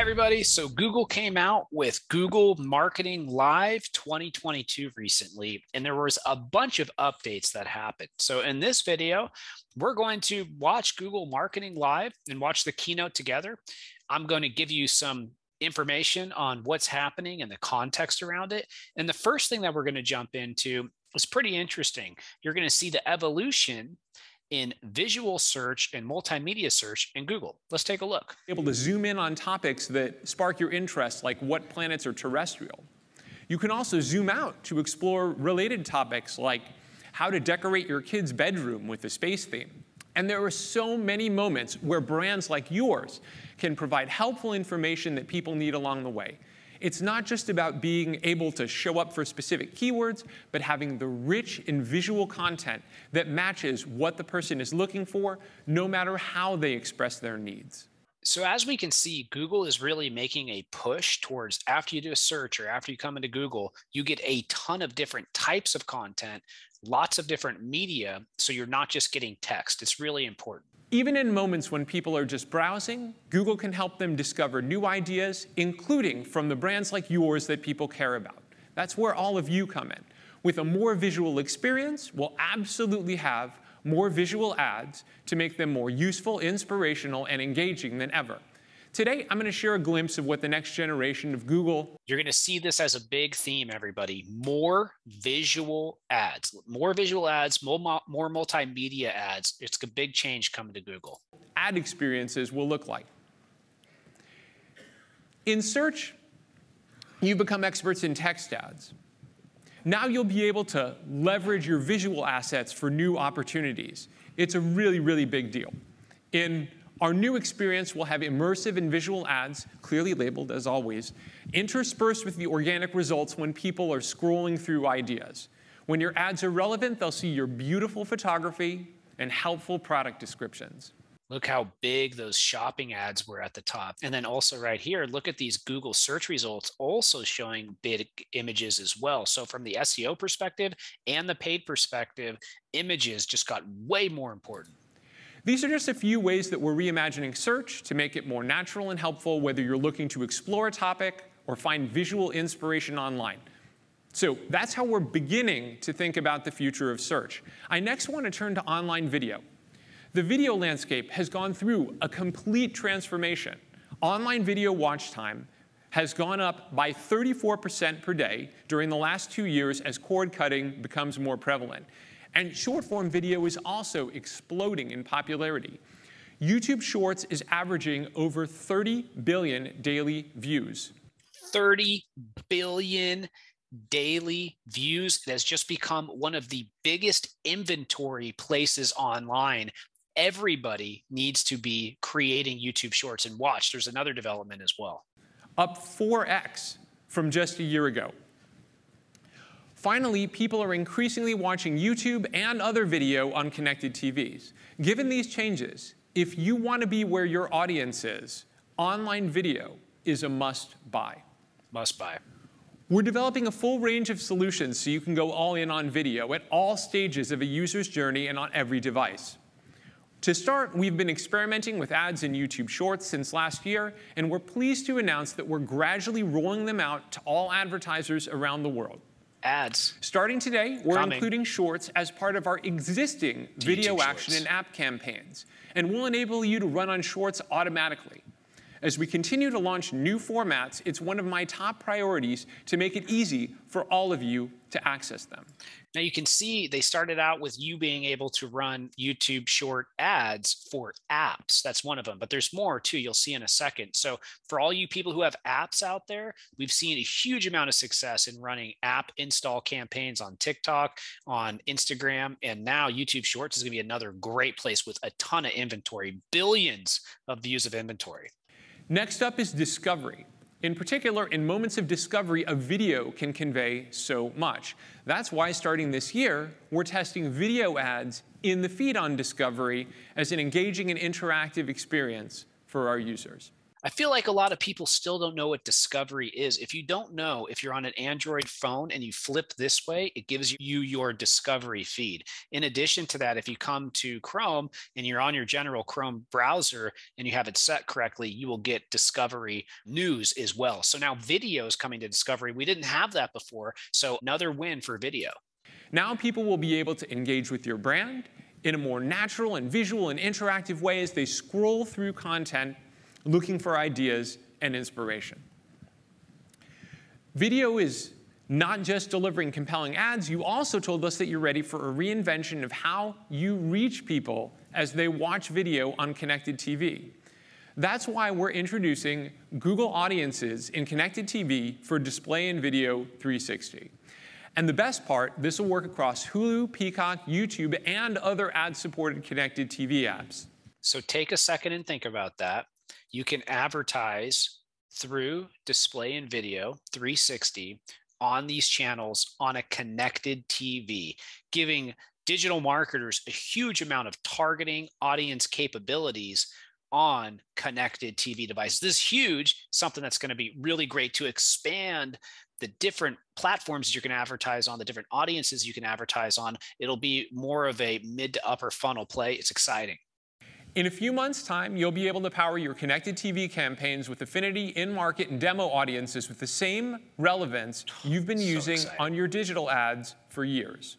Everybody. So, Google came out with Google Marketing Live 2022 recently, and there was a bunch of updates that happened. So, in this video, we're going to watch Google Marketing Live and watch the keynote together. I'm going to give you some information on what's happening and the context around it. And the first thing that we're going to jump into is pretty interesting. You're going to see the evolution in visual search and multimedia search in Google. Let's take a look. Able to zoom in on topics that spark your interest, like what planets are terrestrial. You can also zoom out to explore related topics like how to decorate your kid's bedroom with a space theme. And there are so many moments where brands like yours can provide helpful information that people need along the way. It's not just about being able to show up for specific keywords, but having the rich and visual content that matches what the person is looking for, no matter how they express their needs. So as we can see, Google is really making a push towards after you do a search or after you come into Google, you get a ton of different types of content, lots of different media. So you're not just getting text. It's really important. Even in moments when people are just browsing, Google can help them discover new ideas, including from the brands like yours that people care about. That's where all of you come in. With a more visual experience, we'll absolutely have more visual ads to make them more useful, inspirational, and engaging than ever. Today, I'm going to share a glimpse of what the next generation of Google. You're going to see this as a big theme, everybody. More visual ads, more visual ads, more, more multimedia ads. It's a big change coming to Google. Ad experiences will look like. In search, you become experts in text ads. Now you'll be able to leverage your visual assets for new opportunities. It's a really, really big deal. In our new experience will have immersive and visual ads, clearly labeled as always, interspersed with the organic results when people are scrolling through ideas. When your ads are relevant, they'll see your beautiful photography and helpful product descriptions. Look how big those shopping ads were at the top. And then also right here, look at these Google search results also showing big images as well. So from the SEO perspective and the paid perspective, images just got way more important. These are just a few ways that we're reimagining search to make it more natural and helpful whether you're looking to explore a topic or find visual inspiration online. So that's how we're beginning to think about the future of search. I next want to turn to online video. The video landscape has gone through a complete transformation. Online video watch time has gone up by 34% per day during the last two years as cord cutting becomes more prevalent. And short form video is also exploding in popularity. YouTube Shorts is averaging over 30 billion daily views. 30 billion daily views. It has just become one of the biggest inventory places online. Everybody needs to be creating YouTube Shorts and watch. There's another development as well. Up 4x from just a year ago. Finally, people are increasingly watching YouTube and other video on connected TVs. Given these changes, if you want to be where your audience is, online video is a must buy. Must buy. We're developing a full range of solutions so you can go all in on video at all stages of a user's journey and on every device. To start, we've been experimenting with ads in YouTube Shorts since last year, and we're pleased to announce that we're gradually rolling them out to all advertisers around the world ads. Starting today, we're Coming. including shorts as part of our existing video action and app campaigns, and we'll enable you to run on shorts automatically. As we continue to launch new formats, it's one of my top priorities to make it easy for all of you to access them. Now you can see they started out with you being able to run YouTube short ads for apps. That's one of them, but there's more too. You'll see in a second. So for all you people who have apps out there, we've seen a huge amount of success in running app install campaigns on TikTok, on Instagram, and now YouTube Shorts is going to be another great place with a ton of inventory, billions of views of inventory. Next up is discovery. In particular, in moments of discovery, a video can convey so much. That's why starting this year, we're testing video ads in the feed on Discovery as an engaging and interactive experience for our users. I feel like a lot of people still don't know what discovery is. If you don't know, if you're on an Android phone and you flip this way, it gives you your discovery feed. In addition to that, if you come to Chrome and you're on your general Chrome browser and you have it set correctly, you will get discovery news as well. So now video is coming to discovery. We didn't have that before. So another win for video. Now people will be able to engage with your brand in a more natural and visual and interactive way as they scroll through content looking for ideas and inspiration. Video is not just delivering compelling ads, you also told us that you're ready for a reinvention of how you reach people as they watch video on connected TV. That's why we're introducing Google Audiences in connected TV for display and video 360. And the best part, this will work across Hulu, Peacock, YouTube, and other ad-supported connected TV apps. So take a second and think about that you can advertise through display and video 360 on these channels on a connected TV, giving digital marketers a huge amount of targeting audience capabilities on connected TV devices. This is huge, something that's going to be really great to expand the different platforms you can advertise on, the different audiences you can advertise on. It'll be more of a mid to upper funnel play. It's exciting. In a few months' time, you'll be able to power your connected TV campaigns with affinity, in-market, and demo audiences with the same relevance you've been so using exciting. on your digital ads for years.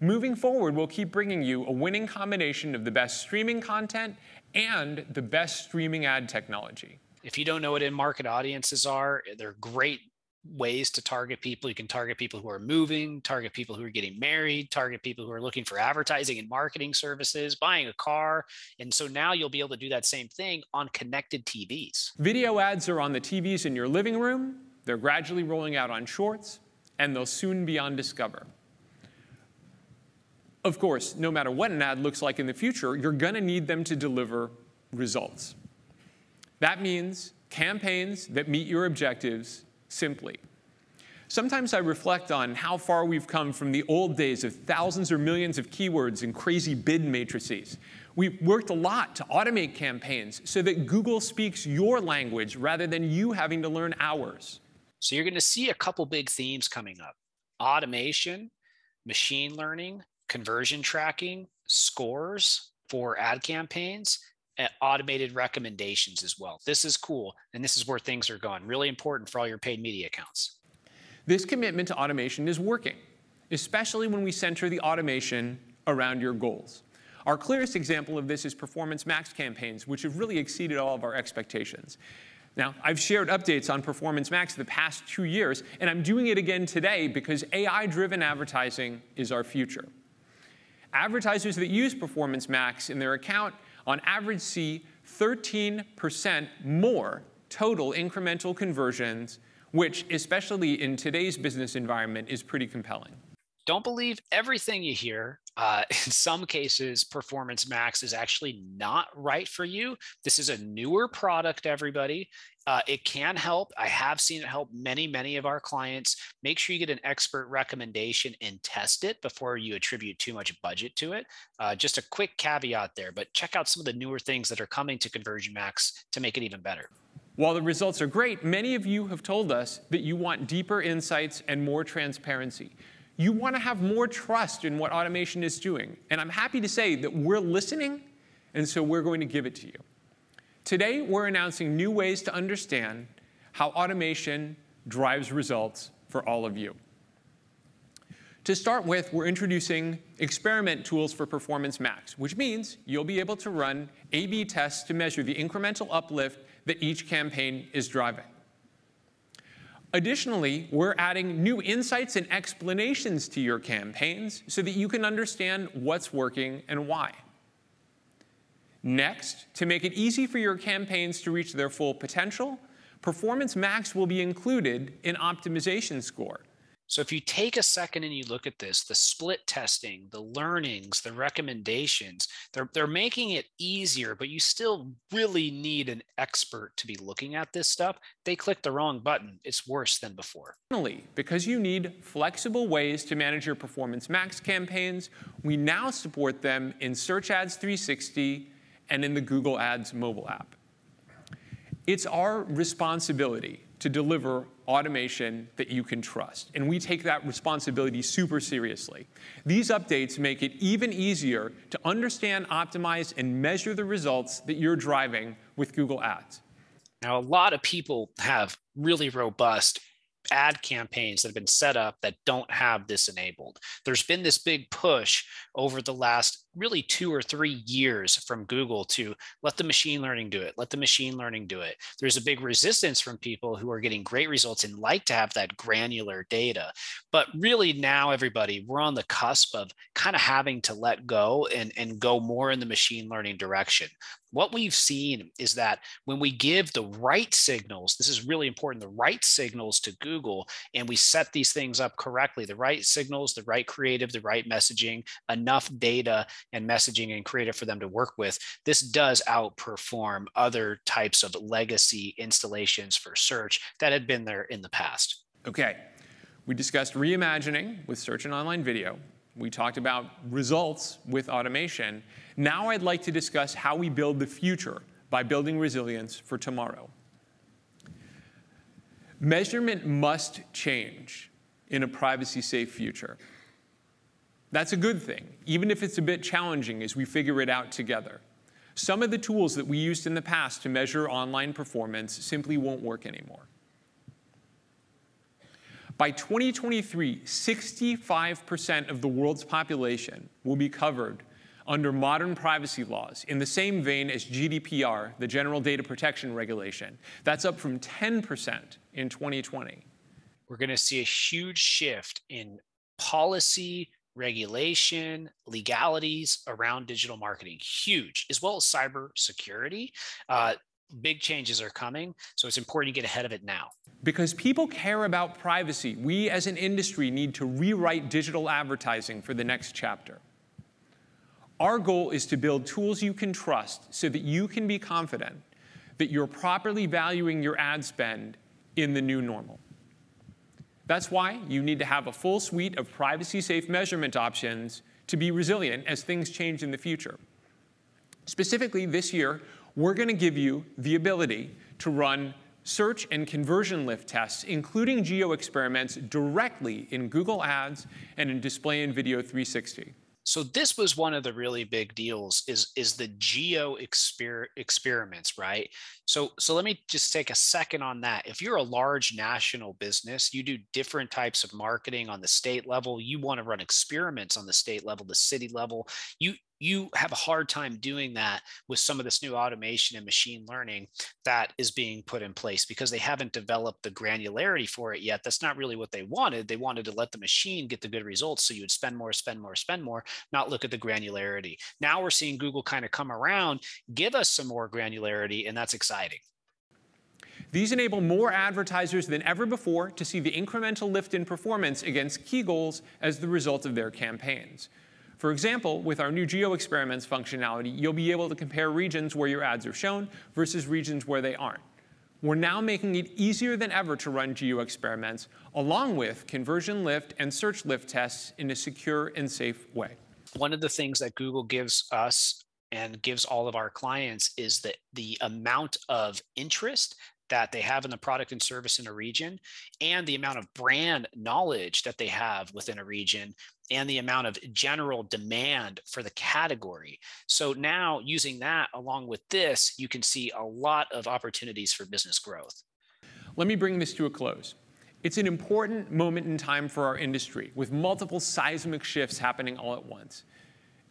Moving forward, we'll keep bringing you a winning combination of the best streaming content and the best streaming ad technology. If you don't know what in-market audiences are, they're great ways to target people. You can target people who are moving, target people who are getting married, target people who are looking for advertising and marketing services, buying a car. And so now you'll be able to do that same thing on connected TVs. Video ads are on the TVs in your living room. They're gradually rolling out on Shorts, and they'll soon be on Discover. Of course, no matter what an ad looks like in the future, you're going to need them to deliver results. That means campaigns that meet your objectives simply. Sometimes I reflect on how far we've come from the old days of thousands or millions of keywords and crazy bid matrices. We've worked a lot to automate campaigns so that Google speaks your language rather than you having to learn ours. So you're going to see a couple big themes coming up. Automation, machine learning, conversion tracking, scores for ad campaigns, automated recommendations as well. This is cool. And this is where things are going. Really important for all your paid media accounts. This commitment to automation is working, especially when we center the automation around your goals. Our clearest example of this is Performance Max campaigns, which have really exceeded all of our expectations. Now, I've shared updates on Performance Max the past two years, and I'm doing it again today because AI-driven advertising is our future. Advertisers that use Performance Max in their account on average see 13% more total incremental conversions, which, especially in today's business environment, is pretty compelling. Don't believe everything you hear. Uh, in some cases, Performance Max is actually not right for you. This is a newer product, everybody. Uh, it can help. I have seen it help many, many of our clients. Make sure you get an expert recommendation and test it before you attribute too much budget to it. Uh, just a quick caveat there, but check out some of the newer things that are coming to Conversion Max to make it even better. While the results are great, many of you have told us that you want deeper insights and more transparency. You want to have more trust in what automation is doing. And I'm happy to say that we're listening, and so we're going to give it to you. Today, we're announcing new ways to understand how automation drives results for all of you. To start with, we're introducing experiment tools for Performance Max, which means you'll be able to run A-B tests to measure the incremental uplift that each campaign is driving. Additionally, we're adding new insights and explanations to your campaigns so that you can understand what's working and why. Next, to make it easy for your campaigns to reach their full potential, Performance Max will be included in Optimization Score. So if you take a second and you look at this, the split testing, the learnings, the recommendations, they're, they're making it easier, but you still really need an expert to be looking at this stuff. They click the wrong button. It's worse than before. Finally, because you need flexible ways to manage your Performance Max campaigns, we now support them in Search Ads 360 and in the Google Ads mobile app. It's our responsibility to deliver automation that you can trust. And we take that responsibility super seriously. These updates make it even easier to understand, optimize, and measure the results that you're driving with Google Ads. Now, a lot of people have really robust ad campaigns that have been set up that don't have this enabled. There's been this big push over the last really two or three years from Google to let the machine learning do it, let the machine learning do it. There's a big resistance from people who are getting great results and like to have that granular data. But really now, everybody, we're on the cusp of kind of having to let go and, and go more in the machine learning direction what we've seen is that when we give the right signals, this is really important, the right signals to Google, and we set these things up correctly, the right signals, the right creative, the right messaging, enough data and messaging and creative for them to work with, this does outperform other types of legacy installations for search that had been there in the past. Okay. We discussed reimagining with search and online video. We talked about results with automation. Now I'd like to discuss how we build the future by building resilience for tomorrow. Measurement must change in a privacy safe future. That's a good thing, even if it's a bit challenging as we figure it out together. Some of the tools that we used in the past to measure online performance simply won't work anymore. By 2023, 65% of the world's population will be covered under modern privacy laws in the same vein as GDPR, the General Data Protection Regulation. That's up from 10% in 2020. We're going to see a huge shift in policy, regulation, legalities around digital marketing, huge, as well as cyber security. Uh, big changes are coming, so it's important to get ahead of it now. Because people care about privacy, we as an industry need to rewrite digital advertising for the next chapter. Our goal is to build tools you can trust so that you can be confident that you're properly valuing your ad spend in the new normal. That's why you need to have a full suite of privacy-safe measurement options to be resilient as things change in the future. Specifically, this year, we're going to give you the ability to run search and conversion lift tests, including geo experiments, directly in Google Ads and in Display and Video 360. So this was one of the really big deals is is the geo exper- experiments, right? So so let me just take a second on that. If you're a large national business, you do different types of marketing on the state level, you want to run experiments on the state level, the city level. You you have a hard time doing that with some of this new automation and machine learning that is being put in place because they haven't developed the granularity for it yet. That's not really what they wanted. They wanted to let the machine get the good results. So you would spend more, spend more, spend more, not look at the granularity. Now we're seeing Google kind of come around, give us some more granularity, and that's exciting. These enable more advertisers than ever before to see the incremental lift in performance against key goals as the result of their campaigns. For example, with our new Geo Experiments functionality, you'll be able to compare regions where your ads are shown versus regions where they aren't. We're now making it easier than ever to run geo experiments, along with conversion lift and search lift tests in a secure and safe way. One of the things that Google gives us and gives all of our clients is that the amount of interest that they have in the product and service in a region and the amount of brand knowledge that they have within a region and the amount of general demand for the category. So now using that along with this, you can see a lot of opportunities for business growth. Let me bring this to a close. It's an important moment in time for our industry with multiple seismic shifts happening all at once.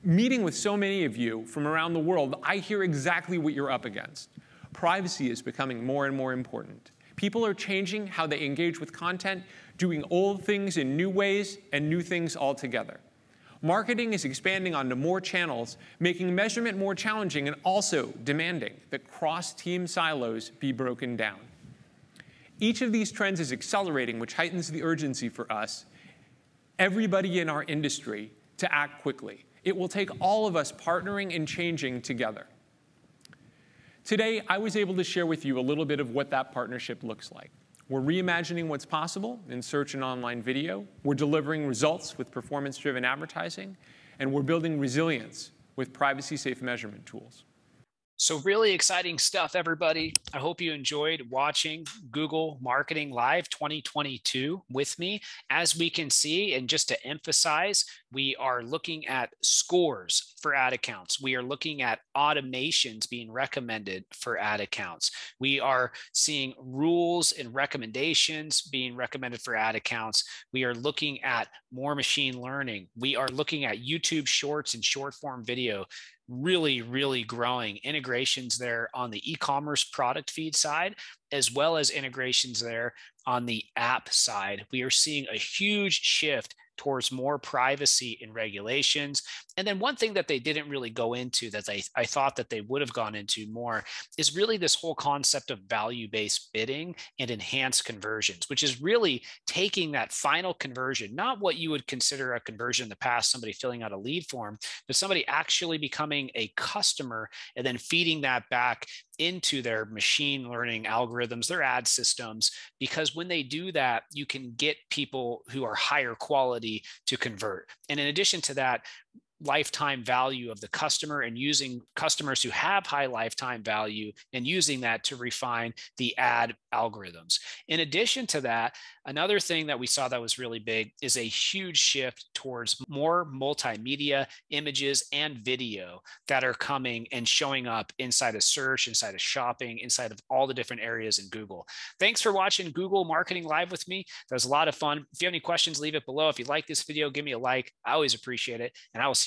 Meeting with so many of you from around the world, I hear exactly what you're up against privacy is becoming more and more important. People are changing how they engage with content, doing old things in new ways and new things altogether. Marketing is expanding onto more channels, making measurement more challenging and also demanding that cross-team silos be broken down. Each of these trends is accelerating, which heightens the urgency for us, everybody in our industry, to act quickly. It will take all of us partnering and changing together. Today, I was able to share with you a little bit of what that partnership looks like. We're reimagining what's possible in search and online video. We're delivering results with performance-driven advertising. And we're building resilience with privacy-safe measurement tools. So, really exciting stuff, everybody. I hope you enjoyed watching Google Marketing Live 2022 with me. As we can see, and just to emphasize, we are looking at scores for ad accounts. We are looking at automations being recommended for ad accounts. We are seeing rules and recommendations being recommended for ad accounts. We are looking at more machine learning. We are looking at YouTube shorts and short form video really, really growing integrations there on the e-commerce product feed side, as well as integrations there on the app side. We are seeing a huge shift towards more privacy in regulations. And then one thing that they didn't really go into that I, I thought that they would have gone into more is really this whole concept of value-based bidding and enhanced conversions, which is really taking that final conversion, not what you would consider a conversion in the past, somebody filling out a lead form, but somebody actually becoming a customer and then feeding that back into their machine learning algorithms, their ad systems, because when they do that, you can get people who are higher quality to convert. And in addition to that, lifetime value of the customer and using customers who have high lifetime value and using that to refine the ad algorithms. In addition to that, another thing that we saw that was really big is a huge shift towards more multimedia images and video that are coming and showing up inside of search, inside of shopping, inside of all the different areas in Google. Thanks for watching Google Marketing Live with me. That was a lot of fun. If you have any questions, leave it below. If you like this video, give me a like. I always appreciate it. And I will see